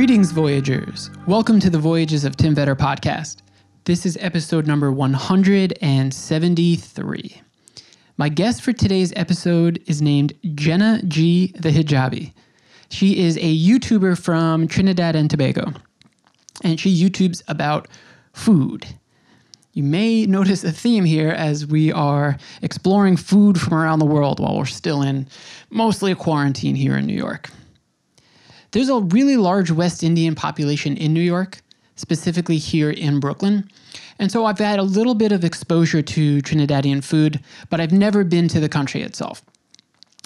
Greetings, Voyagers. Welcome to the Voyages of Tim Vetter podcast. This is episode number 173. My guest for today's episode is named Jenna G. the Hijabi. She is a YouTuber from Trinidad and Tobago, and she YouTubes about food. You may notice a theme here as we are exploring food from around the world while we're still in mostly a quarantine here in New York. There's a really large West Indian population in New York, specifically here in Brooklyn. And so I've had a little bit of exposure to Trinidadian food, but I've never been to the country itself.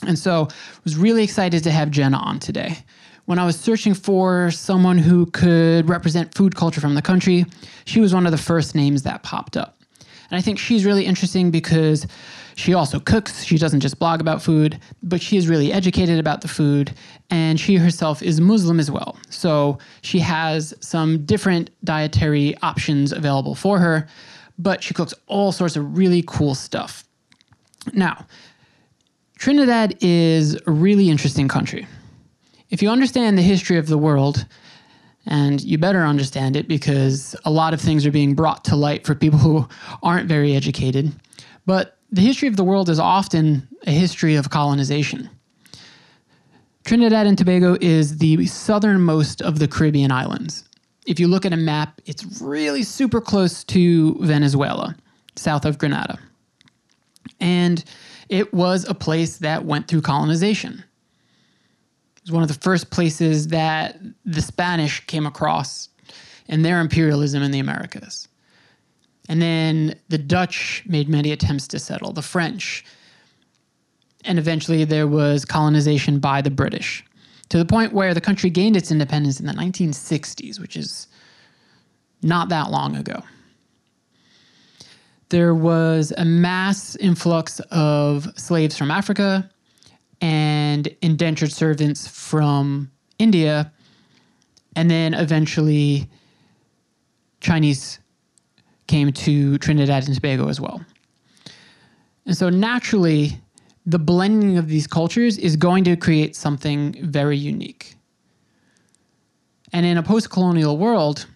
And so I was really excited to have Jenna on today. When I was searching for someone who could represent food culture from the country, she was one of the first names that popped up. And I think she's really interesting because she also cooks. She doesn't just blog about food, but she is really educated about the food. And she herself is Muslim as well. So she has some different dietary options available for her, but she cooks all sorts of really cool stuff. Now, Trinidad is a really interesting country. If you understand the history of the world, and you better understand it because a lot of things are being brought to light for people who aren't very educated. But the history of the world is often a history of colonization. Trinidad and Tobago is the southernmost of the Caribbean islands. If you look at a map, it's really super close to Venezuela, south of Grenada. And it was a place that went through colonization. Was one of the first places that the Spanish came across in their imperialism in the Americas. And then the Dutch made many attempts to settle, the French. And eventually there was colonization by the British to the point where the country gained its independence in the 1960s, which is not that long ago. There was a mass influx of slaves from Africa and indentured servants from India, and then eventually Chinese came to Trinidad and Tobago as well. And so naturally, the blending of these cultures is going to create something very unique. And in a post colonial world,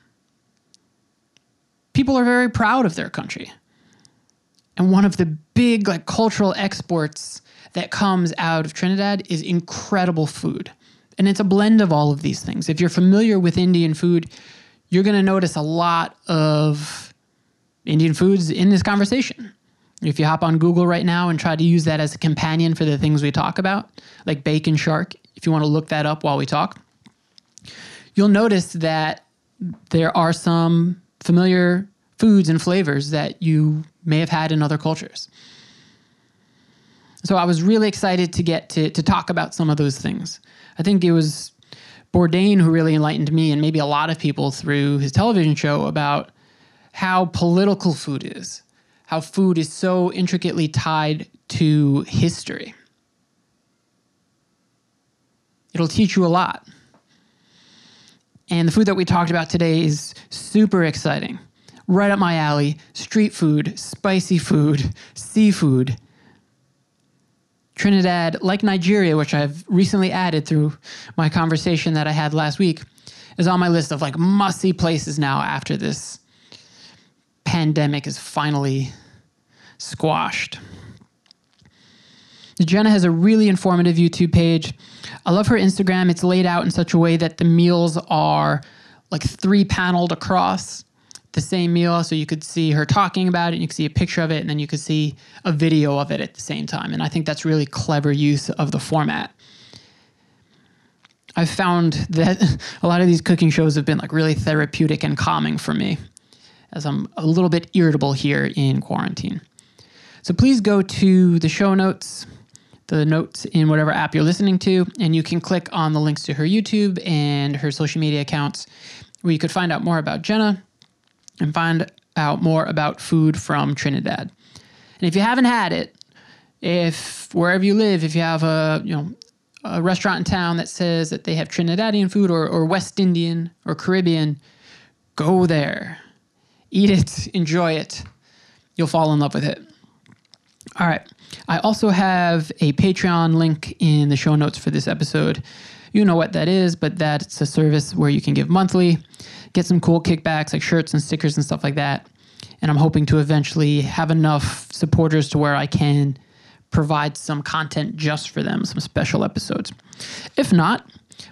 people are very proud of their country. And one of the big like cultural exports that comes out of Trinidad is incredible food. And it's a blend of all of these things. If you're familiar with Indian food, you're going to notice a lot of Indian foods in this conversation. If you hop on Google right now and try to use that as a companion for the things we talk about, like bake and shark, if you want to look that up while we talk, you'll notice that there are some familiar foods and flavors that you may have had in other cultures. So I was really excited to get to, to talk about some of those things. I think it was Bourdain who really enlightened me and maybe a lot of people through his television show about how political food is, how food is so intricately tied to history. It'll teach you a lot. And the food that we talked about today is super exciting. Right up my alley street food, spicy food, seafood. Trinidad, like Nigeria, which I've recently added through my conversation that I had last week, is on my list of like must see places now after this pandemic is finally squashed. Jenna has a really informative YouTube page. I love her Instagram. It's laid out in such a way that the meals are like three paneled across the same meal. So you could see her talking about it, and you could see a picture of it, and then you could see a video of it at the same time. And I think that's really clever use of the format. I've found that a lot of these cooking shows have been like really therapeutic and calming for me as I'm a little bit irritable here in quarantine. So please go to the show notes, the notes in whatever app you're listening to, and you can click on the links to her YouTube and her social media accounts where you could find out more about Jenna and find out more about food from Trinidad. And if you haven't had it, if wherever you live, if you have a you know a restaurant in town that says that they have Trinidadian food or, or West Indian or Caribbean, go there. Eat it, enjoy it. You'll fall in love with it. All right. I also have a Patreon link in the show notes for this episode you know what that is, but that's a service where you can give monthly, get some cool kickbacks like shirts and stickers and stuff like that. And I'm hoping to eventually have enough supporters to where I can provide some content just for them, some special episodes. If not,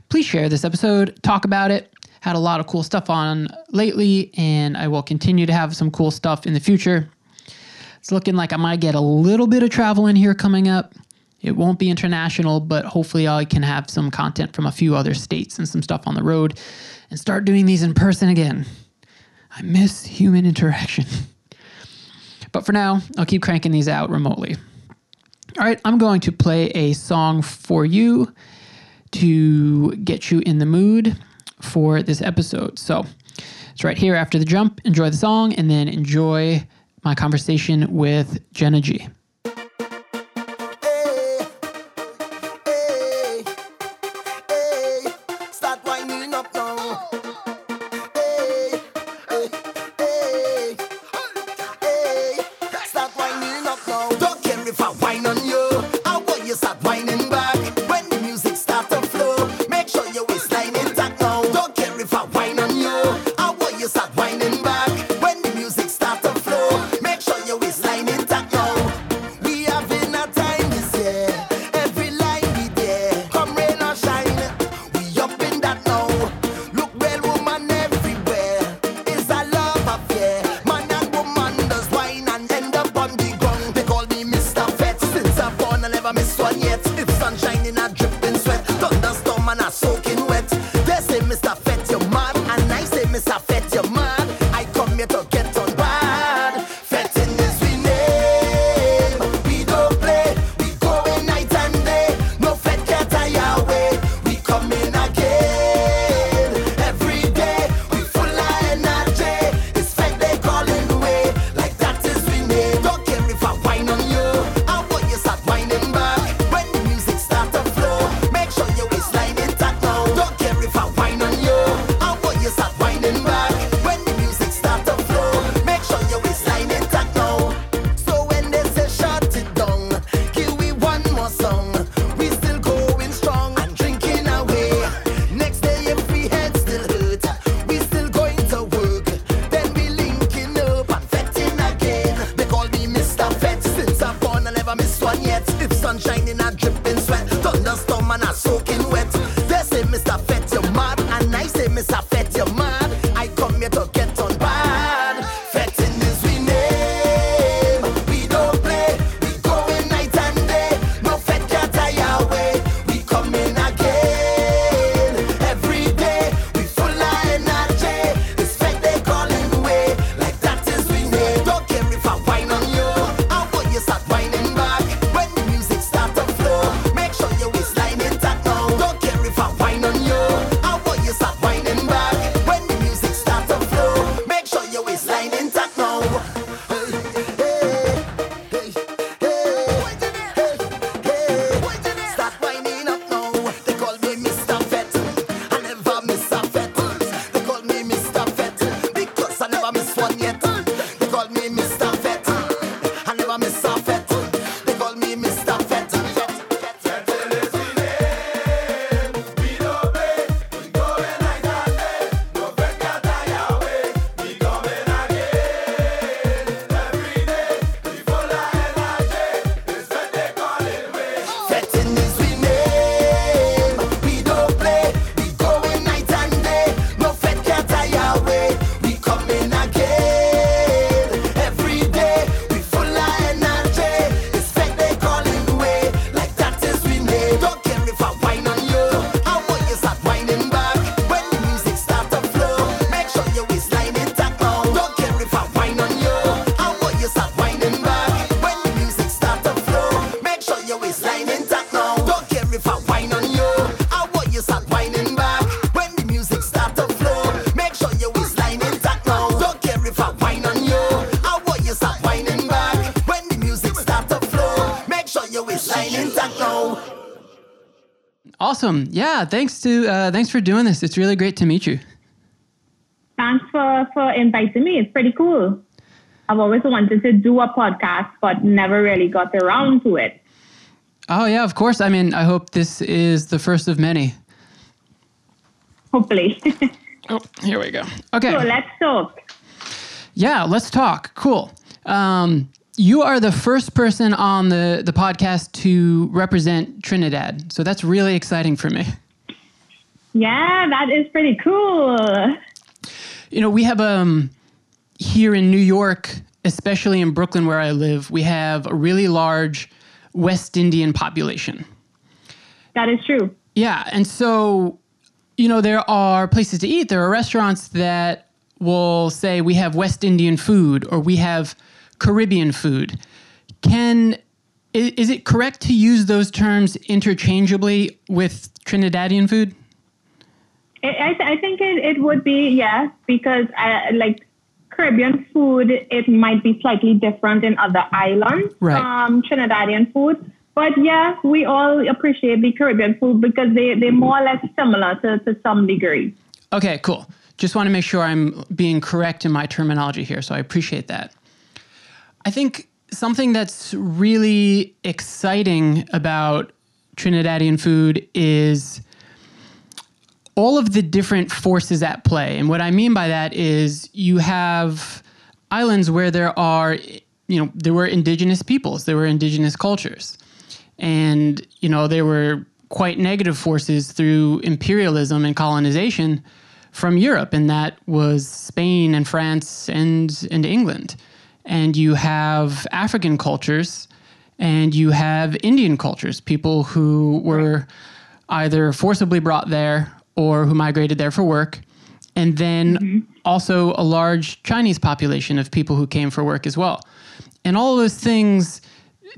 please share this episode, talk about it. Had a lot of cool stuff on lately, and I will continue to have some cool stuff in the future. It's looking like I might get a little bit of travel in here coming up. It won't be international, but hopefully I can have some content from a few other states and some stuff on the road and start doing these in person again. I miss human interaction. but for now, I'll keep cranking these out remotely. All right, I'm going to play a song for you to get you in the mood for this episode. So it's right here after the jump. Enjoy the song and then enjoy my conversation with Jenna G. awesome. Yeah, thanks to uh, thanks for doing this. It's really great to meet you. Thanks for for inviting me. It's pretty cool. I've always wanted to do a podcast, but never really got around to it. Oh yeah, of course. I mean, I hope this is the first of many. Hopefully. oh, here we go. Okay. So let's talk. Yeah, let's talk. Cool. Um, you are the first person on the, the podcast to represent Trinidad. So that's really exciting for me. Yeah, that is pretty cool. You know, we have um here in New York, especially in Brooklyn where I live, we have a really large West Indian population. That is true. Yeah, and so you know there are places to eat. There are restaurants that will say we have West Indian food or we have Caribbean food. Can is it correct to use those terms interchangeably with Trinidadian food? I, I, th- I think it, it would be, yes, because uh, like Caribbean food, it might be slightly different in other islands Right. from Trinidadian food. But yeah, we all appreciate the Caribbean food because they, they're more or less similar to, to some degree. Okay, cool. Just want to make sure I'm being correct in my terminology here, so I appreciate that. I think something that's really exciting about Trinidadian food is all of the different forces at play. And what I mean by that is you have islands where there are, you know, there were indigenous peoples, there were indigenous cultures. And, you know, there were quite negative forces through imperialism and colonization from Europe, and that was Spain and France and, and England. And you have African cultures and you have Indian cultures, people who were either forcibly brought there or who migrated there for work. And then mm-hmm. also a large Chinese population of people who came for work as well. And all of those things,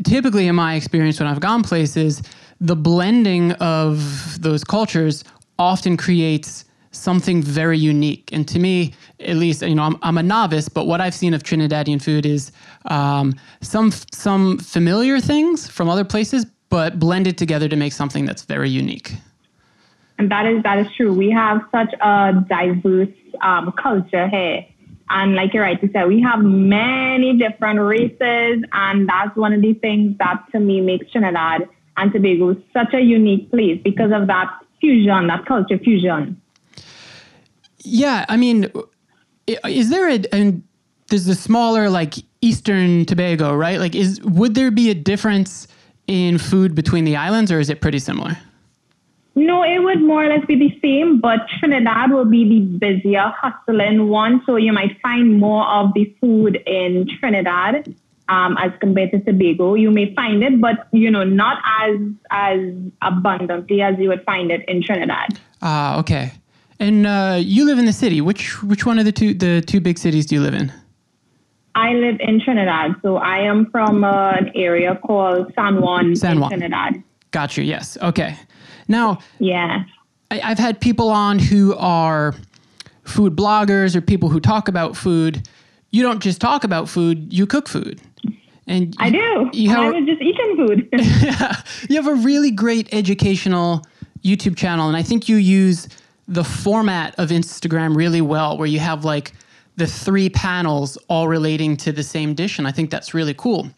typically in my experience when I've gone places, the blending of those cultures often creates something very unique. And to me, at least, you know, I'm, I'm a novice, but what I've seen of Trinidadian food is um, some some familiar things from other places, but blended together to make something that's very unique. And that is that is true. We have such a diverse um, culture here. And like you're right to say, we have many different races, and that's one of the things that to me makes Trinidad and Tobago such a unique place because of that fusion, that culture fusion. Yeah, I mean, is there a and there's the smaller like Eastern Tobago, right? Like, is would there be a difference in food between the islands, or is it pretty similar? No, it would more or less be the same, but Trinidad will be the busier, hustling one. So you might find more of the food in Trinidad um, as compared to Tobago. You may find it, but you know, not as as abundantly as you would find it in Trinidad. Ah, okay. And uh, you live in the city. Which which one of the two the two big cities do you live in? I live in Trinidad, so I am from uh, an area called San Juan, San in Juan. Trinidad. Got you. Yes. Okay. Now, Yeah. I, I've had people on who are food bloggers or people who talk about food. You don't just talk about food; you cook food. And I do. You I have, was just eating food. you have a really great educational YouTube channel, and I think you use the format of Instagram really well, where you have like the three panels all relating to the same dish, and I think that's really cool.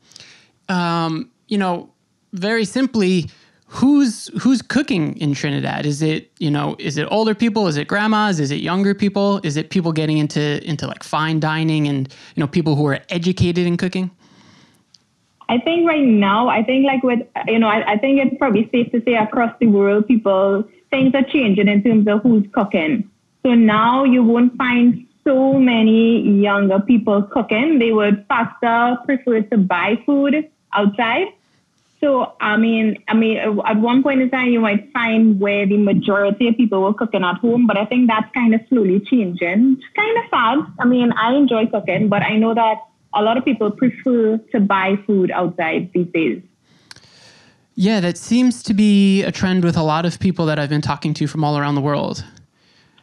Um, you know, very simply, who's who's cooking in Trinidad? Is it you know is it older people? Is it grandmas? Is it younger people? Is it people getting into into like fine dining and you know people who are educated in cooking? I think right now, I think like with, you know, I, I think it's probably safe to say across the world, people, things are changing in terms of who's cooking. So now you won't find so many younger people cooking. They would faster prefer to buy food outside. So, I mean, I mean, at one point in time, you might find where the majority of people were cooking at home, but I think that's kind of slowly changing. It's kind of sad. I mean, I enjoy cooking, but I know that a lot of people prefer to buy food outside these days. Yeah, that seems to be a trend with a lot of people that I've been talking to from all around the world.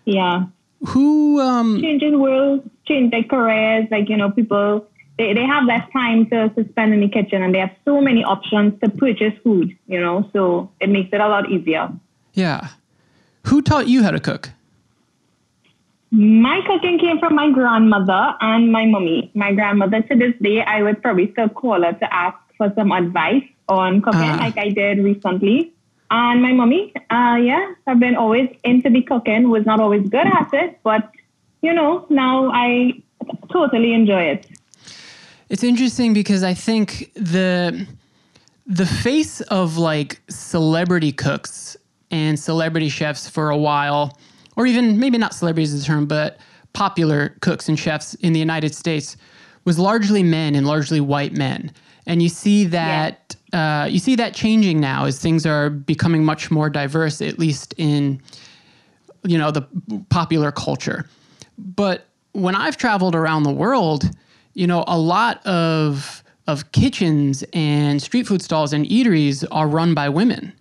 Yeah. Who, um, Changing world, change their careers, like, you know, people, they, they have less time to, to spend in the kitchen and they have so many options to purchase food, you know, so it makes it a lot easier. yeah. Who taught you how to cook? My cooking came from my grandmother and my mommy. My grandmother, to this day, I would probably still call her to ask for some advice on cooking, Ah. like I did recently. And my mommy, uh, yeah, I've been always into the cooking, was not always good at it, but you know, now I totally enjoy it. It's interesting because I think the the face of like celebrity cooks and celebrity chefs for a while, or even maybe not celebrities is the term, but popular cooks and chefs in the United States was largely men and largely white men. And you see that uh, you see that changing now as things are becoming much more diverse, at least in you know the popular culture. But when I've traveled around the world, you know, a lot of of kitchens and street food stalls and eateries are run by women.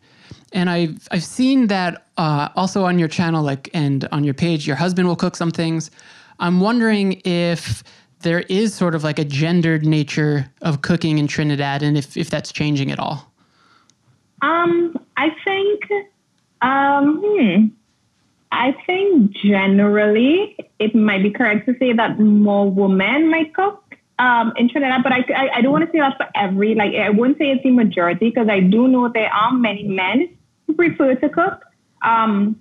And I've I've seen that uh, also on your channel, like and on your page, your husband will cook some things. I'm wondering if there is sort of like a gendered nature of cooking in Trinidad, and if if that's changing at all. Um, I think, um, hmm, I think generally it might be correct to say that more women might cook um, in Trinidad, but I, I, I don't want to say that for every, like, I wouldn't say it's the majority because I do know there are many men who prefer to cook. Um,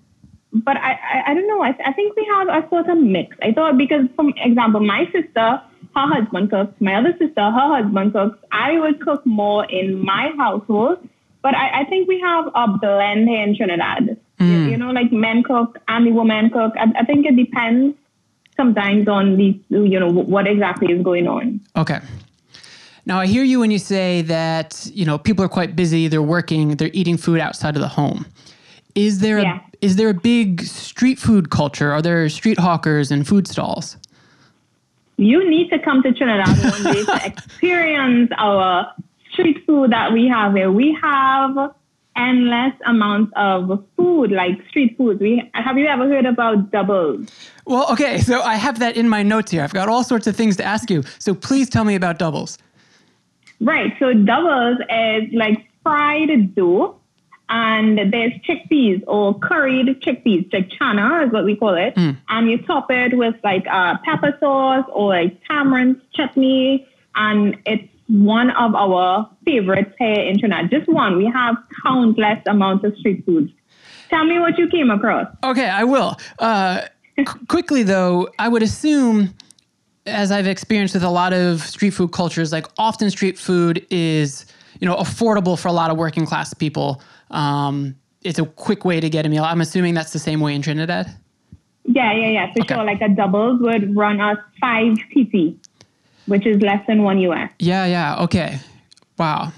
but I, I, I don't know. I, I think we have a sort of mix. I thought because, for example, my sister, her husband cooks. My other sister, her husband cooks. I would cook more in my household, but I, I think we have a blend here in Trinidad. Hmm. You, you know, like men cook and the women cook. I, I think it depends sometimes on the, you know, what exactly is going on. Okay. Now I hear you when you say that you know people are quite busy. They're working. They're eating food outside of the home. Is there Yeah. a is there a big street food culture? Are there street hawkers and food stalls? you need to come to Trinidad one day to experience our street food that we have here. We have endless amounts of food, like street food. We have you ever heard about doubles? Well, okay, so I have that in my notes here. I've got all sorts of things to ask you. So please tell me about doubles. Right. So doubles is like fried dough, and there's chickpeas or curried chickpeas, like chana is what we call it, and you top it with like uh, pepper sauce or like tamarind chutney, and it's one of our favorites here in Trinidad. Just one. We have countless amounts of street food. Tell me what you came across. Okay, I will. Uh, qu- quickly though, I would assume, as I've experienced with a lot of street food cultures, like often street food is you know affordable for a lot of working class people. Um, it's a quick way to get a meal. I'm assuming that's the same way in Trinidad. Yeah, yeah, yeah, for Okay. sure. Like a doubles would run us five TT, which is less than one US. Yeah, yeah. Okay. Wow.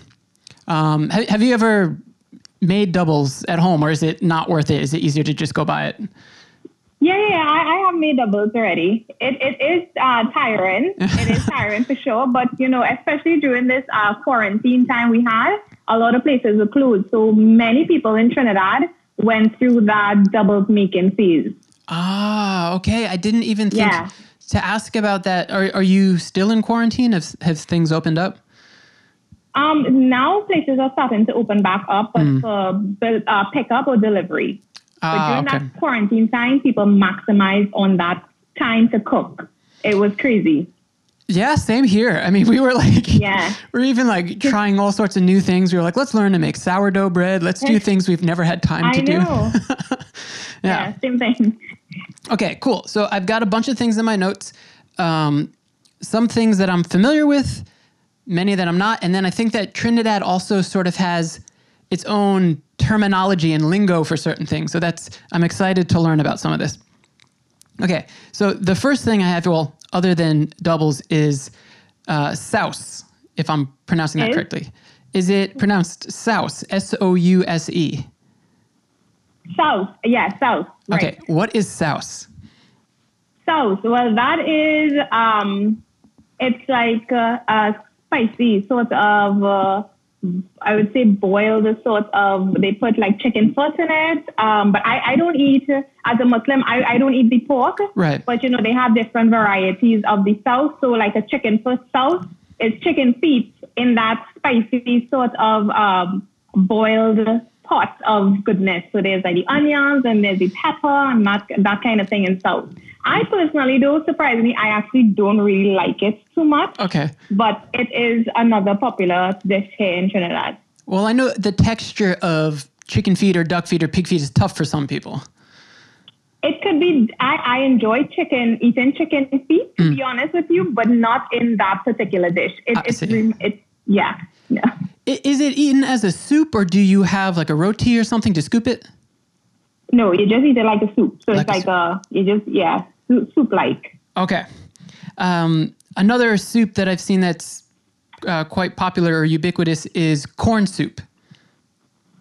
Um, have, have you ever made doubles at home, or is it not worth it? Is it easier to just go buy it? Yeah, yeah, yeah. I, I have made doubles already. It, it is uh, tiring. it is tiring for sure. But, you know, especially during this uh, quarantine time we had, a lot of places were closed. So many people in Trinidad went through that doubles making phase. Ah, okay. I didn't even think Yeah. to ask about that. Are, are you still in quarantine? Have, have things opened up? Um, now places are starting to open back up, but for bill- uh, pickup or delivery. But Ah, during okay. that quarantine time, people maximized on that time to cook. It was crazy. Yeah, same here. I mean, we were like, Yeah. we're even like trying all sorts of new things. We were like, let's learn to make sourdough bread. Let's do things we've never had time to do. Yeah. yeah, same thing. Okay, cool. So I've got a bunch of things in my notes. Um, some things that I'm familiar with, many that I'm not. And then I think that Trinidad also sort of has its own terminology and lingo for certain things. So that's, I'm excited to learn about some of this. Okay, so the first thing I have, to well, other than doubles, is uh, souse, if I'm pronouncing that correctly. Is it pronounced souse? S O U S E. Souse, yeah, souse. Right. Okay, what is souse? South. Well, that is um, it's like uh, a spicy sort of. I would say boiled sort of. They put like chicken foot in it. Um, but I, I don't eat as a Muslim. I, I don't eat the pork. Right. But you know they have different varieties of the souse. So like a chicken foot souse is chicken feet in that spicy sort of um, boiled pot of goodness. So there's like the onions and there's the pepper and that that kind of thing in souse. I personally, though, surprisingly, I actually don't really like it too much. Okay. But it is another popular dish here in Trinidad. Well, I know the texture of chicken feet or duck feet or pig feet is tough for some people. It could be. I, I enjoy chicken, eating chicken feet, to mm. be honest with you, but not in that particular dish. It, I it's see. rem- it, yeah, no. Is it eaten as a soup or do you have like a roti or something to scoop it? No, you just eat it like a soup. So Like it's like a, you just yeah, soup like. Okay. Um, another soup that I've seen that's uh, quite popular or ubiquitous is corn soup.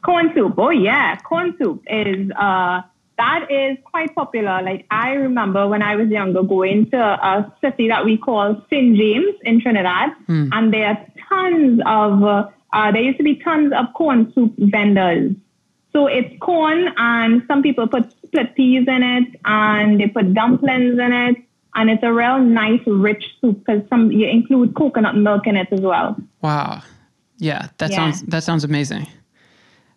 Corn soup. Oh yeah, corn soup is uh that is quite popular. Like I remember when I was younger going to a city that we call St. James in Trinidad, and there are tons of uh, there used to be tons of corn soup vendors. So it's corn, and some people put split peas in it, and they put dumplings in it, and it's a real nice, rich soup because some you include coconut milk in it as well. Wow. Yeah, that Yeah. sounds that sounds amazing.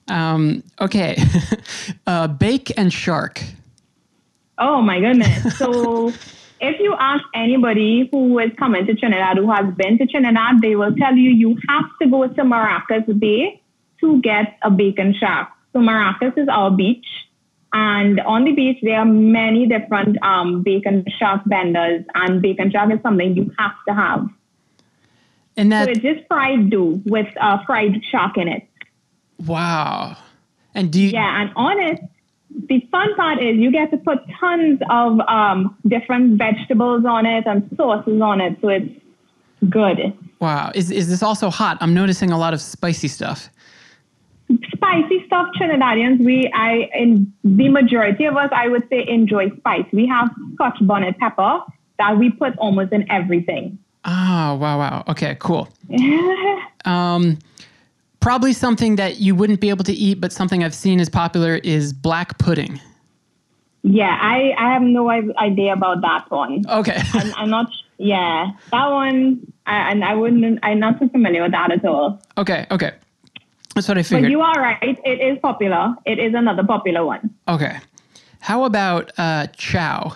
Um, okay. uh, bake and shark. Oh my goodness. So if you ask anybody who is coming to Trinidad, who has been to Trinidad, they will tell you you have to go to Maracas Bay to get a bake and shark. So Maracas is our beach. And on the beach, there are many different um, bake and shark vendors, and bake and shark is something you have to have. And So that it's just fried dough with uh, fried shark in it. wow. And do you Yeah, and on it, the fun part is you get to put tons of um, different vegetables on it and sauces on it, so it's good. wow. Is is this also hot? I'm noticing a lot of spicy stuff. Spicy stuff, Trinidadians, we I in the majority of us, I would say, enjoy spice. We have Scotch bonnet pepper that we put almost in everything. Oh, wow, wow. Okay, cool. Um, probably something that you wouldn't be able to eat, but something I've seen is popular is black pudding. Yeah, I, I have no idea about that one. Okay. I'm, I'm not. Yeah, that one, I, and I wouldn't. I'm not so familiar with that at all. okay, okay. That's what I But you are right. It is popular. It is another popular one. okay. How about uh, chow?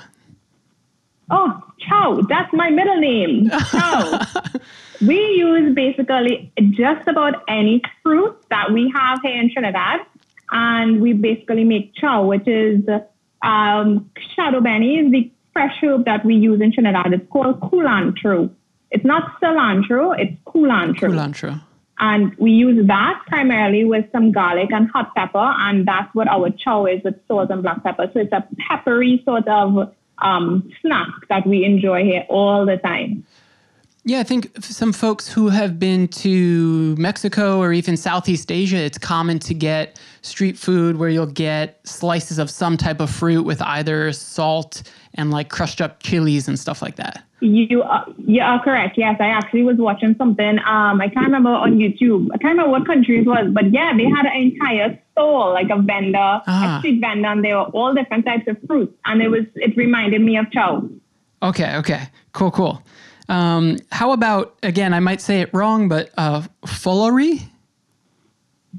Oh, Chow. That's my middle name. Chow. we use basically just about any fruit that we have here in Trinidad, and we basically make chow, which is um, shadow benny is the fresh herb that we use in Trinidad. It's called culantro. It's not cilantro. It's culantro. Culantro. And we use that primarily with some garlic and hot pepper, and that's what our chow is with salt and black pepper. So it's a peppery sort of um, snack that we enjoy here all the time. Yeah, I think some folks who have been to Mexico or even Southeast Asia, it's common to get street food where you'll get slices of some type of fruit with either salt and like crushed up chilies and stuff like that. You are, you are correct. Yes, I actually was watching something. Um, I can't remember on YouTube. I can't remember what country it was, but yeah, they had an entire stall, like a vendor, Ah. a street vendor, and there were all different types of fruits, and it was it reminded me of chow. Okay, okay, cool, cool. Um, how about again? I might say it wrong, but uh, fullery,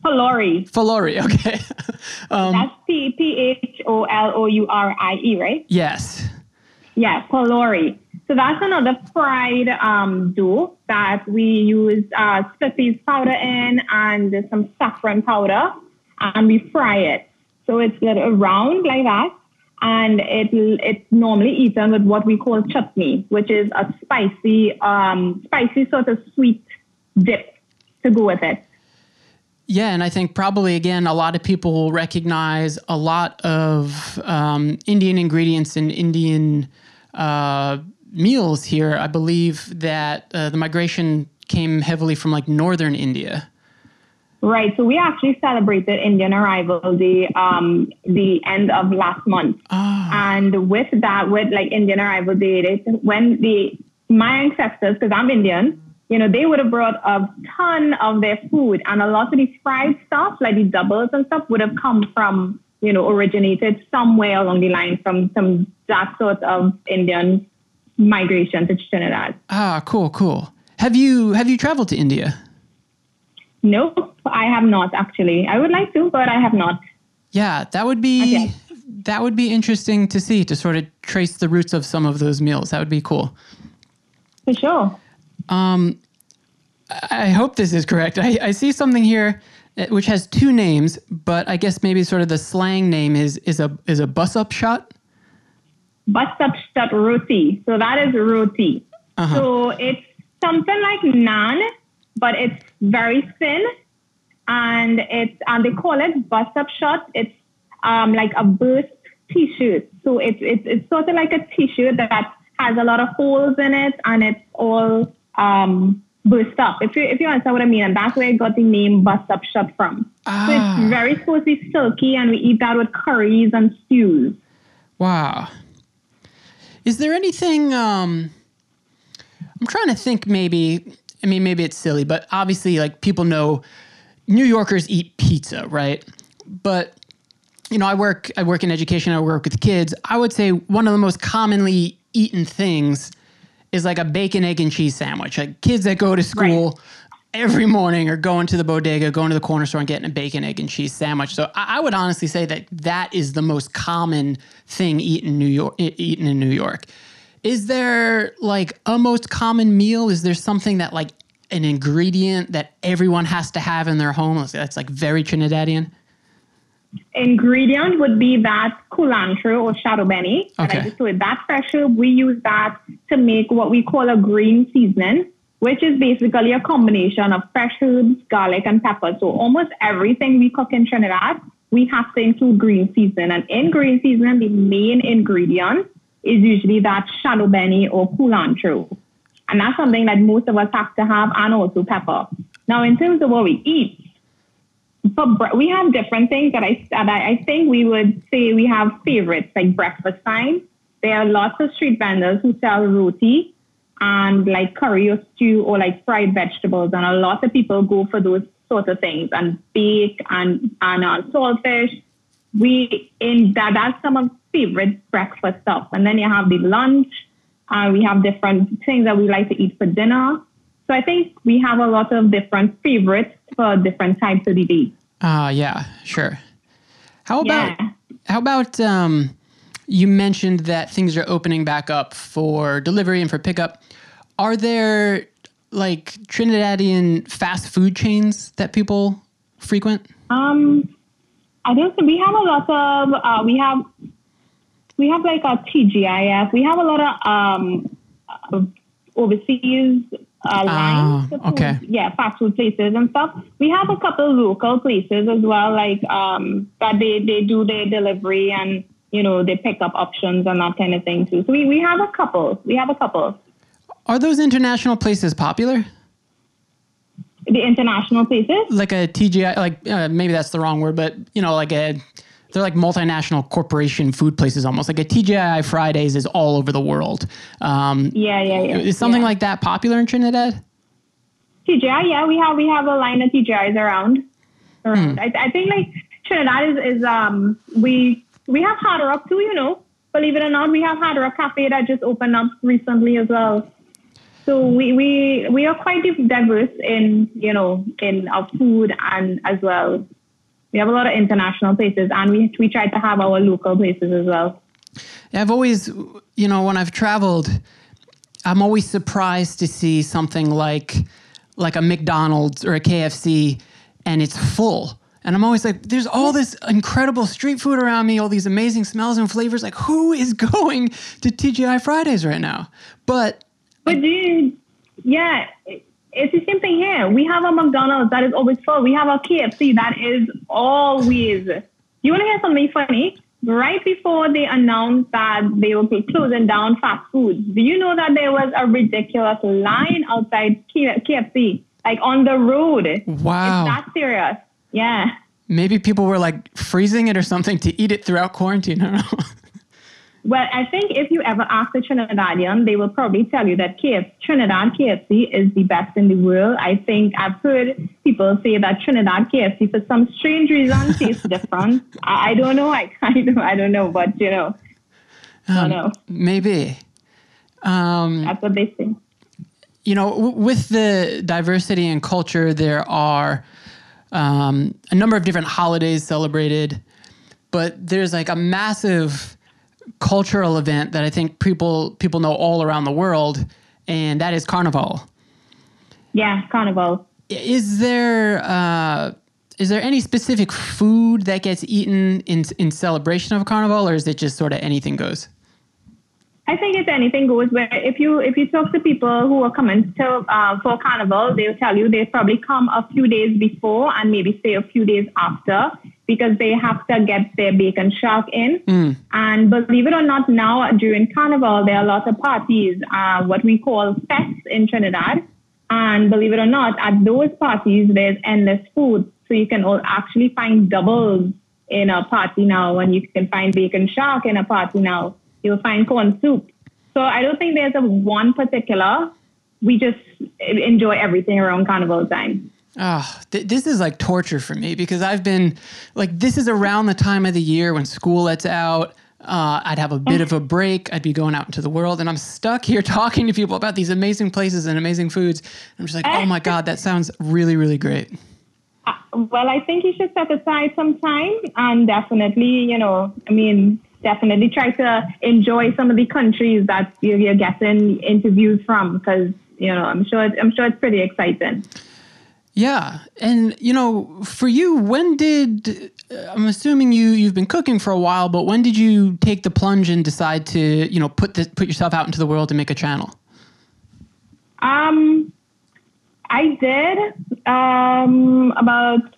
Pholourie. fullery. Okay, um, That's P P H O L O U R I E, right? yes. Yeah, pholourie. So that's another fried um, dough that we use uh, powder in and some saffron powder, and we fry it. So it's little round like that, and it it's normally eaten with what we call chutney, which is a spicy, um, spicy sort of sweet dip to go with it. Yeah, and I think probably again, a lot of people will recognize a lot of um, Indian ingredients and Indian uh, meals here. I believe that uh, the migration came heavily from like northern India. Right. So we actually celebrated Indian Arrival Day um, the end of last month. And with that, with like Indian Arrival Day, they, when the my ancestors, because I'm Indian, you know, they would have brought a ton of their food, and a lot of these fried stuff, like the doubles and stuff, would have come from, you know, originated somewhere along the line from some that sort of Indian migration to Trinidad. Ah, cool, cool. Have you have you traveled to India? Nope, I have not actually. I would like to, but I have not. Yeah, that would be Okay. that would be interesting to see to sort of trace the roots of some of those meals. That would be cool. For sure. Um, I hope this is correct. I, I see something here uh, which has two names, but I guess maybe sort of the slang name is is a is a bus up shot. Bust up shut roti. So that is roti. Uh-huh. So it's something like naan, but it's very thin, and it's and they call it bust up shot. It's um like a burst t-shirt. So it's it's it's sort of like a t-shirt that has a lot of holes in it, and it's all um burst up. If you if you understand what I mean, and that's where I got the name bust up shot from. So Ah. it's very supposed to be silky, and we eat that with curries and stews. Wow. Is there anything um I'm trying to think maybe I mean maybe it's silly, but obviously like people know New Yorkers eat pizza, right? But you know, I work I work in education, I work with kids. I would say one of the most commonly eaten things is like a bacon, egg, and cheese sandwich. Like kids that go to school every morning are going to the bodega, going to the corner store and getting a bacon, egg, and cheese sandwich. So I, I would honestly say that that is the most common thing eaten in New York. Eaten in New York. Is there like a most common meal? Is there something that like an ingredient that everyone has to have in their home that's like very Trinidadian? ingredient would be that culantro or shadow benny. that I Okay. just told. That fresh herb, we use that to make what we call a green seasoning, which is basically a combination of fresh herbs, garlic, and pepper. So almost everything we cook in Trinidad, we have to include green seasoning. And in green seasoning, the main ingredient is usually that shadow benny or culantro. And that's something that most of us have to have, and also pepper. Now, in terms of what we eat, we have different things that I that I, I think we would say we have favorites like breakfast time. There are lots of street vendors who sell roti and like curry or stew or like fried vegetables, and a lot of people go for those sort of things and bake and and uh, saltfish. We in that that's some of favorite breakfast stuff, and then you have the lunch. Uh, we have different things that we like to eat for dinner. So I think we have a lot of different favorites for different types of the day. Uh yeah, sure. How about Yeah. how about um you mentioned that things are opening back up for delivery and for pickup. Are there like Trinidadian fast food chains that people frequent? Um, I don't think we have a lot of uh, we have we have like a TGIF. We have a lot of um uh, overseas uh, lines. Oh, of food. okay. Yeah, fast food places and stuff. We have a couple local places as well, like um that they they do their delivery and you know they pick up options and that kind of thing too. So we we have a couple. We have a couple. Are those international places popular? The international places. Like a TGI, like uh, maybe that's the wrong word, but you know, like a they're like multinational corporation food places almost. Like a TGI Fridays is all over the world. Um, Yeah, yeah, yeah. is something yeah. like that popular in Trinidad? TGI, yeah, we have we have a line of TGIs around. around. I, I think like Trinidad is, is um we we have Hard Rock too, you know. Believe it or not, we have Hard Rock Cafe that just opened up recently as well. So we we we are quite diverse in you know in our food and as well. We have a lot of international places, and we we try to have our local places as well. I've always, you know, when I've traveled, I'm always surprised to see something like like a McDonald's or a KFC and it's full. And I'm always like, there's all this incredible street food around me, all these amazing smells and flavors. Like, who is going to TGI Fridays right now? But But dude, yeah, it's the same thing here. We have a McDonald's that is always full. We have a KFC that is always. You want to hear something funny? Right before they announced that they were closing down fast food, do you know that there was a ridiculous line outside KFC, like on the road? wow, It's that serious. Yeah. maybe people were like freezing it or something to eat it throughout quarantine. I don't know. Well, I think if you ever ask a Trinidadian, they will probably tell you that KFC, Trinidad KFC is the best in the world. I think I've heard people say that Trinidad KFC, for some strange reason, tastes different. I, I don't know. I kind of, I don't know, but you know, I don't know. maybe. Um, That's what they say. you know, w- with the diversity and culture, there are um, a number of different holidays celebrated. but there's like a massive cultural event that I think people people know all around the world, and that is Carnival. Yeah, carnival. Is there uh, is there any specific food that gets eaten in in celebration of Carnival, or is it just sort of anything goes? I think if anything goes. Where if you if you talk to people who are coming to uh, for carnival, they'll tell you they probably come a few days before and maybe stay a few days after because they have to get their bake and shark in. And believe it or not, now during carnival there are a lot of parties, uh, what we call fetes in Trinidad. And believe it or not, at those parties there's endless food, so you can all actually find doubles in a party now, and you can find bake and shark in a party now. You'll find corn soup. So I don't think there's a one particular. We just enjoy everything around carnival time. Oh, th- this is like torture for me because I've been like, this is around the time of the year when school lets out. Uh, I'd have a bit of a break. I'd be going out into the world, and I'm stuck here talking to people about these amazing places and amazing foods. I'm just like, oh my god, that sounds really, really great. Uh, Well, I think you should set aside some time and definitely, you know, I mean, definitely try to enjoy some of the countries that you're, getting interviews from because, you know, I'm sure, I'm sure it's pretty exciting. Yeah, and you know, for you, when did I'm assuming you you've been cooking for a while, but when did you take the plunge and decide to you know put the, put yourself out into the world and make a channel? Um, I did um, about,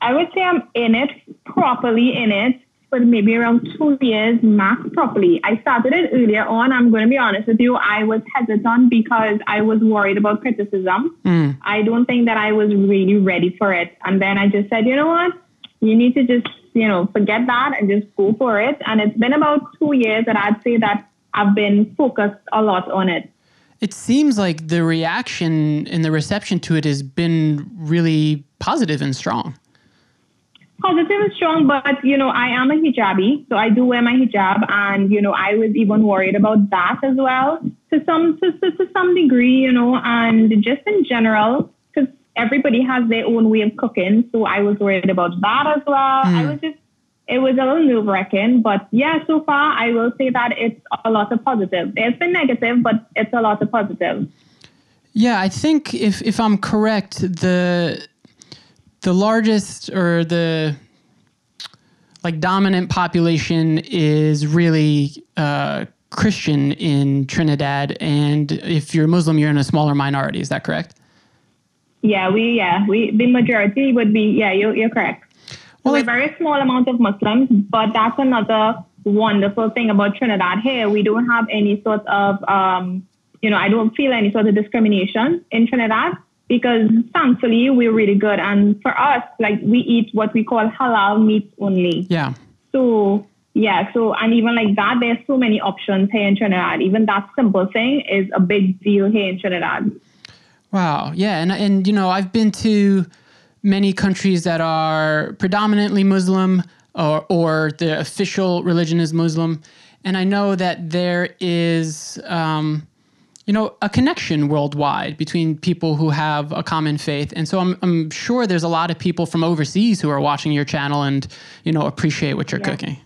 I would say I'm in it properly in it for maybe around two years max properly. I started it earlier on. I'm going to be honest with you. I was hesitant because I was worried about criticism. Mm. I don't think that I was really ready for it. And then I just said, you know what? You need to just, you know, forget that and just go for it. And it's been about two years that I'd say that I've been focused a lot on it. It seems like the reaction and the reception to it has been really positive and strong. Positive and strong, but you know, I am a hijabi, so I do wear my hijab, and you know, I was even worried about that as well to some to, to, to some degree, you know, and just in general, because everybody has their own way of cooking, so I was worried about that as well. I hmm. was just it was a little nerve wracking, but yeah, so far I will say that it's a lot of positive. There's been negative, but it's a lot of positive. Yeah, I think if if I'm correct, the the largest or the like dominant population is really uh, Christian in Trinidad, and if you're Muslim, you're in a smaller minority. Is that correct? Yeah, we yeah we the majority would be yeah you're you're correct. Well, We're a very small amount of Muslims, but that's another wonderful thing about Trinidad. Here, we don't have any sort of, um, you know, I don't feel any sort of discrimination in Trinidad because thankfully we're really good. And for us, like we eat what we call halal meat only. Yeah. So yeah, so and even like that, there's so many options here in Trinidad. Even that simple thing is a big deal here in Trinidad. Wow. Yeah, and and you know, I've been to many countries that are predominantly Muslim or or the official religion is Muslim, and I know that there is um, you know, a connection worldwide between people who have a common faith. And so I'm I'm sure there's a lot of people from overseas who are watching your channel and, you know, appreciate what you're Yeah. cooking.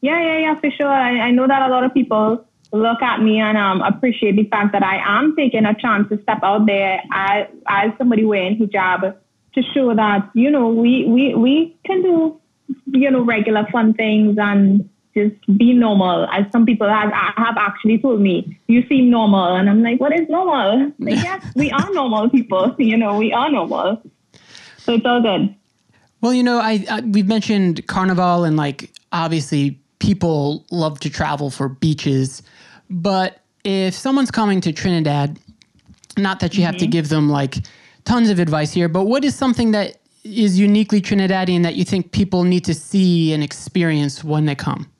Yeah, yeah, yeah, for sure. I, I know that a lot of people look at me and um, appreciate the fact that I am taking a chance to step out there as, as somebody wearing hijab to show that, you know, we, we, we can do, you know, regular fun things and just be normal. As some people have, have actually told me, you seem normal. And I'm like, what is normal? Like, yes, we are normal people. You know, we are normal. So it's all good. Well, you know, I, I we've mentioned Carnival and like obviously people love to travel for beaches, but if someone's coming to Trinidad, not that you have to mm-hmm. give them like tons of advice here, but what is something that is uniquely Trinidadian that you think people need to see and experience when they come?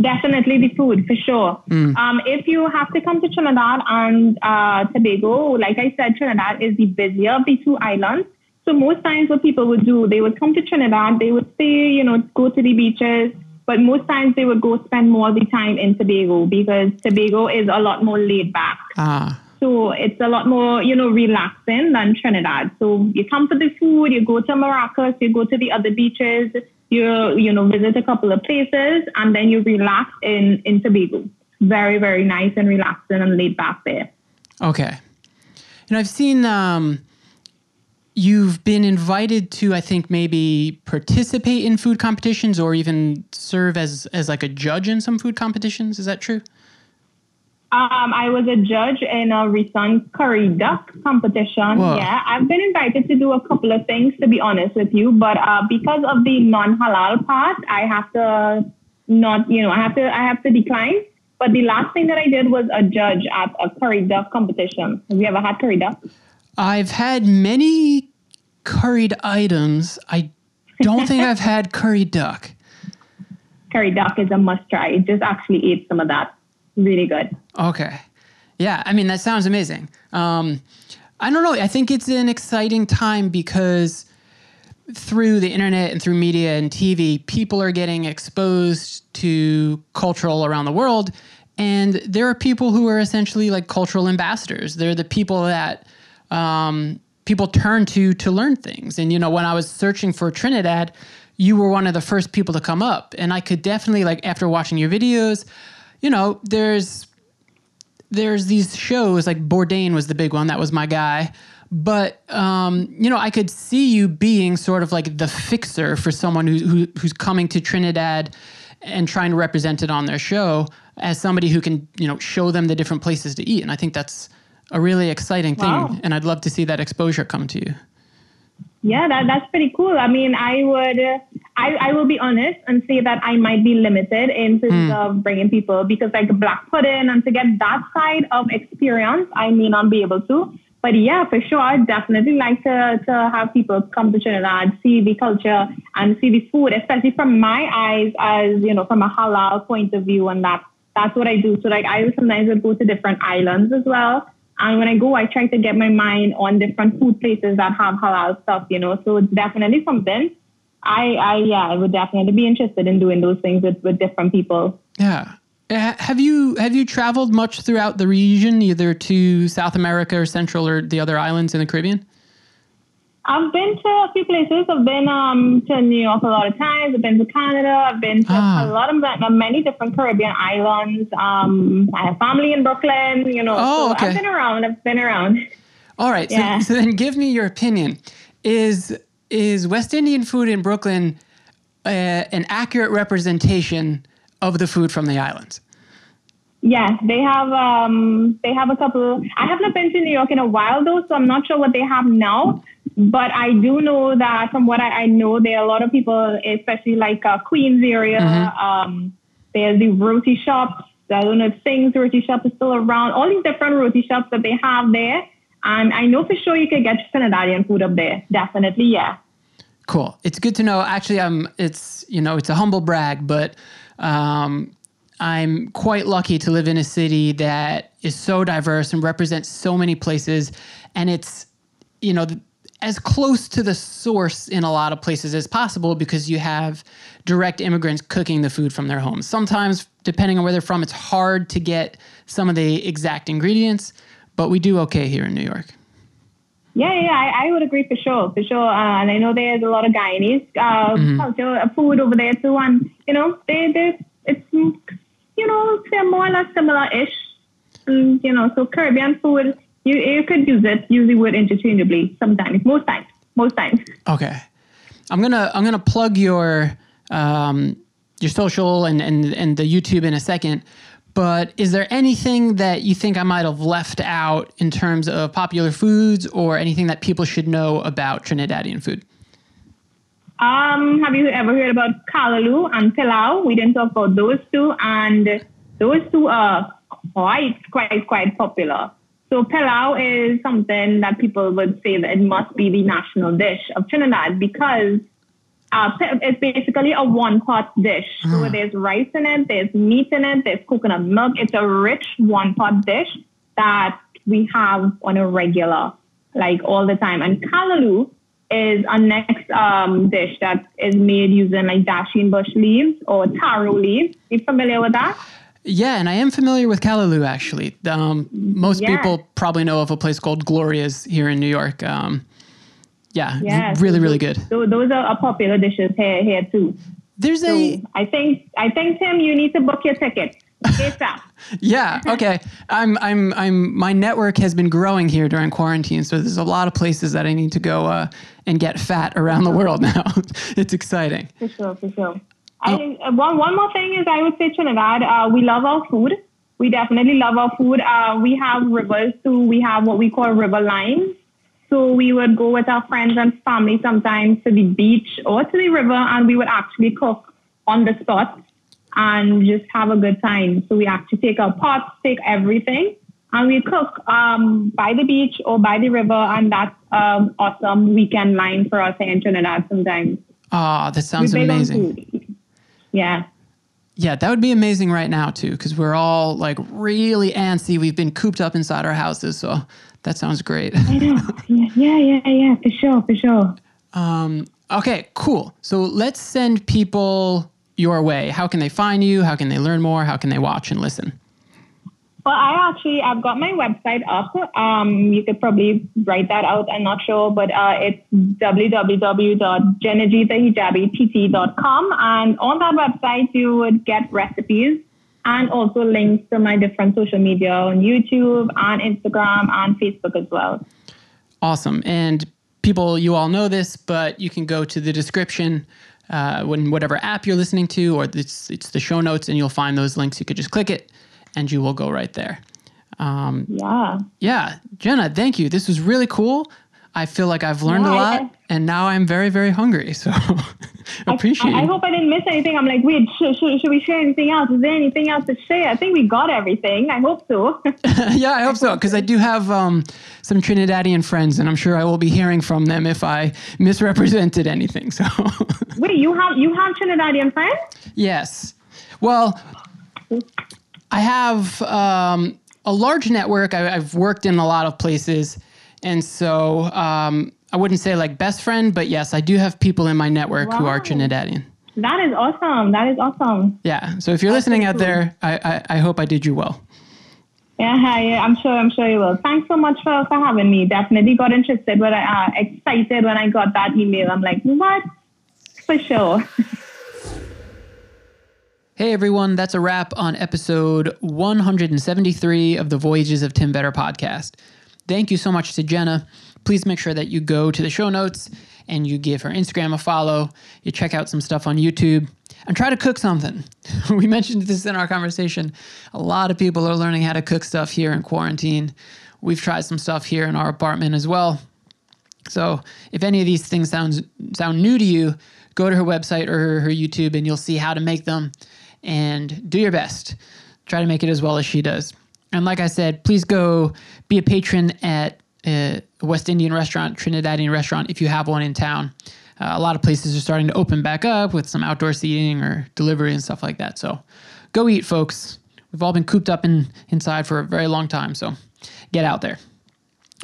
Definitely the food for sure. Um, if you have to come to Trinidad and uh, Tobago, like I said, Trinidad is the busier of the two islands. So most times what people would do, they would come to Trinidad, they would stay, you know, go to the beaches, but most times they would go spend more of the time in Tobago because Tobago is a lot more laid back. Ah, So it's a lot more, you know, relaxing than Trinidad. So you come for the food, you go to Maracas, you go to the other beaches, You you know visit a couple of places and then you relax in in Tobago. Very very nice and relaxing and laid back there. Okay. And I've seen um, you've been invited to, I think, maybe participate in food competitions or even serve as as like a judge in some food competitions. Is that true? Um, I was a judge in a recent curry duck competition. Whoa. Yeah, I've been invited to do a couple of things, to be honest with you. But uh, because of the non-halal part, I have to not, you know, I have to, I have to decline. But the last thing that I did was a judge at a curry duck competition. Have you ever had curry duck? I've had many curried items. I don't think I've had curry duck. Curry duck is a must try. I just actually ate some of that. Really good. Okay. Yeah, I mean, that sounds amazing. Um, I don't know. I think it's an exciting time because through the internet and through media and TV, people are getting exposed to cultural around the world. And there are people who are essentially like cultural ambassadors. They're the people that um, people turn to to learn things. And, you know, when I was searching for Trinidad, you were one of the first people to come up. And I could definitely, like, after watching your videos, you know, there's there's these shows like Bourdain was the big one. That was my guy. But um, you know, I could see you being sort of like the fixer for someone who, who who's coming to Trinidad and trying to represent it on their show as somebody who can you know show them the different places to eat. And I think that's a really exciting thing. Wow. And I'd love to see that exposure come to you. Yeah, that, that's pretty cool. I mean, I would, I, I will be honest and say that I might be limited in terms hmm. of bringing people because like black pudding and to get that side of experience, I may not be able to. But yeah, for sure, I'd definitely like to, to have people come to Trinidad, see the culture and see the food, especially from my eyes as, you know, from a halal point of view. And that, that's what I do. So like I sometimes would go to different islands as well. And when I go, I try to get my mind on different food places that have halal stuff, you know. So it's definitely something. I, I yeah, I would definitely be interested in doing those things with, with different people. Yeah. Uh, Have you have you traveled much throughout the region, either to South America or Central or the other islands in the Caribbean? I've been to a few places. I've been um, to New York a lot of times. I've been to Canada. I've been to Ah. a lot of many different Caribbean islands. Um, I have family in Brooklyn. You know, Oh, so okay. I've been around. I've been around. All right. So, so then give me your opinion. Is is West Indian food in Brooklyn uh, an accurate representation of the food from the islands? Yes, they have um, they have a couple. I have not been to New York in a while though, so I'm not sure what they have now. But I do know that from what I, I know, there are a lot of people, especially like uh, Queens area. Um, there's the roti shops. I don't know if Singh's roti shop is still around. All these different roti shops that they have there, and I know for sure you can get Trinidadian food up there. Definitely, yeah. Cool. It's good to know. Actually, um, it's you know it's a humble brag, but um, I'm quite lucky to live in a city that is so diverse and represents so many places, and it's you know th- as close to the source in a lot of places as possible because you have direct immigrants cooking the food from their homes. Sometimes, depending on where they're from, it's hard to get some of the exact ingredients, but we do okay here in New York. Yeah, yeah, I, I would agree for sure, for sure. Uh, and I know there's a lot of Guyanese uh, culture, uh, food over there too, and you know, they, they, it's you know, they're more or less similar-ish. Mm, you know, so Caribbean food, you you could use it, use the word interchangeably sometimes, most times, most times. Okay, I'm gonna I'm gonna plug your um, your social and, and and the YouTube in a second. But is there anything that you think I might have left out in terms of popular foods or anything that people should know about Trinidadian food? Um, have you ever heard about Callaloo and Pilau? We didn't talk about those two, and those two are quite, quite, quite popular. So Pilau is something that people would say that it must be the national dish of Trinidad because uh, it's basically a one-pot dish. So there's rice in it, there's meat in it, there's coconut milk. It's a rich one-pot dish that we have on a regular, like all the time. And Callaloo is a next um, dish that is made using like dasheen bush leaves or taro leaves. You familiar with that? Yeah, and I am familiar with Callaloo actually. Um, most Yeah. people probably know of a place called Gloria's here in New York. Um, Yeah, Yeah, really, so really good. tho- Those are popular dishes here here too. There's So a I think I think Tim, you need to book your ticket. Yeah. Okay, I'm I'm I'm my network has been growing here during quarantine, so there's a lot of places that I need to go uh, and get fat around the world now. it's exciting. For sure, for sure. I, uh, one, one more thing is I would say Trinidad, uh, we love our food. We definitely love our food. Uh, we have rivers too. We have what we call river limes. So we would go with our friends and family sometimes to the beach or to the river and we would actually cook on the spot and just have a good time. So we actually take our pots, take everything, and we cook um, by the beach or by the river. And that's um, awesome weekend lime for us here in Trinidad sometimes. Ah, that sounds We big on amazing. Yeah. Yeah, that would be amazing right now too, because we're all like really antsy. We've been cooped up inside our houses, so that sounds great. I know. Yeah, yeah, yeah, yeah, for sure, for sure. okay, cool. So let's send people your way. How can they find you? How can they learn more? How can they watch and listen? Well, I actually, I've got my website up. Um, you could probably write that out. I'm not sure, but uh, it's www.jennagthehijabitt.com. And on that website, you would get recipes and also links to my different social media on YouTube and Instagram and Facebook as well. Awesome. And people, you all know this, but you can go to the description uh, when whatever app you're listening to, or it's, it's the show notes, and you'll find those links. You could just click it, and you will go right there. Yeah. Yeah, Jenna, thank you. This was really cool. I feel like I've learned a Yeah, I- lot, and now I'm very, very hungry. So appreciate I, I hope I didn't miss anything. I'm like, wait, should, should, should we share anything else? Is there anything else to share? I think we got everything. I hope so. yeah, I hope so, because I do have um, some Trinidadian friends, and I'm sure I will be hearing from them if I misrepresented anything. So wait, you have you have Trinidadian friends? yes, well, I have um, a large network. I, I've worked in a lot of places, and so um, I wouldn't say like best friend, but yes, I do have people in my network who are Trinidadian. That is awesome. That is awesome. Yeah. So if you're listening out pretty cool. there, I, I, I hope I did you well. Yeah, yeah, I'm sure. I'm sure you will. Thanks so much for, for having me. Definitely got interested, but I uh, excited when I got that email. I'm like, what? For sure. Hey everyone, that's a wrap on episode 173 of the Voyages of Tim Vetter podcast. Thank you so much to Jenna. Please make sure that you go to the show notes and you give her Instagram a follow. You check out some stuff on YouTube and try to cook something. we mentioned this in our conversation. A lot of people are learning how to cook stuff here in quarantine. We've tried some stuff here in our apartment as well. So if any of these things sounds sound new to you, go to her website or her, her YouTube and you'll see how to make them and do your best. Try to make it as well as she does. And like I said, please go be a patron at a West Indian restaurant, Trinidadian restaurant, if you have one in town. Uh, a lot of places are starting to open back up with some outdoor seating or delivery and stuff like that. So go eat, folks. We've all been cooped up in, inside for a very long time. So get out there.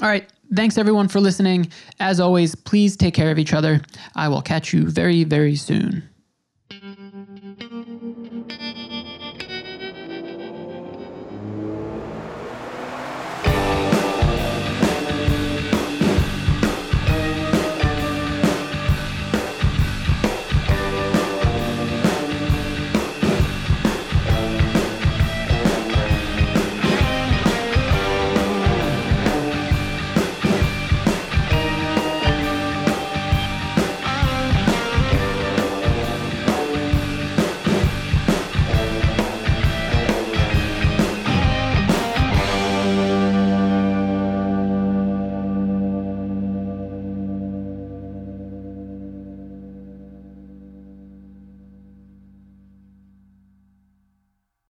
All right. Thanks everyone for listening. As always, please take care of each other. I will catch you very, very soon.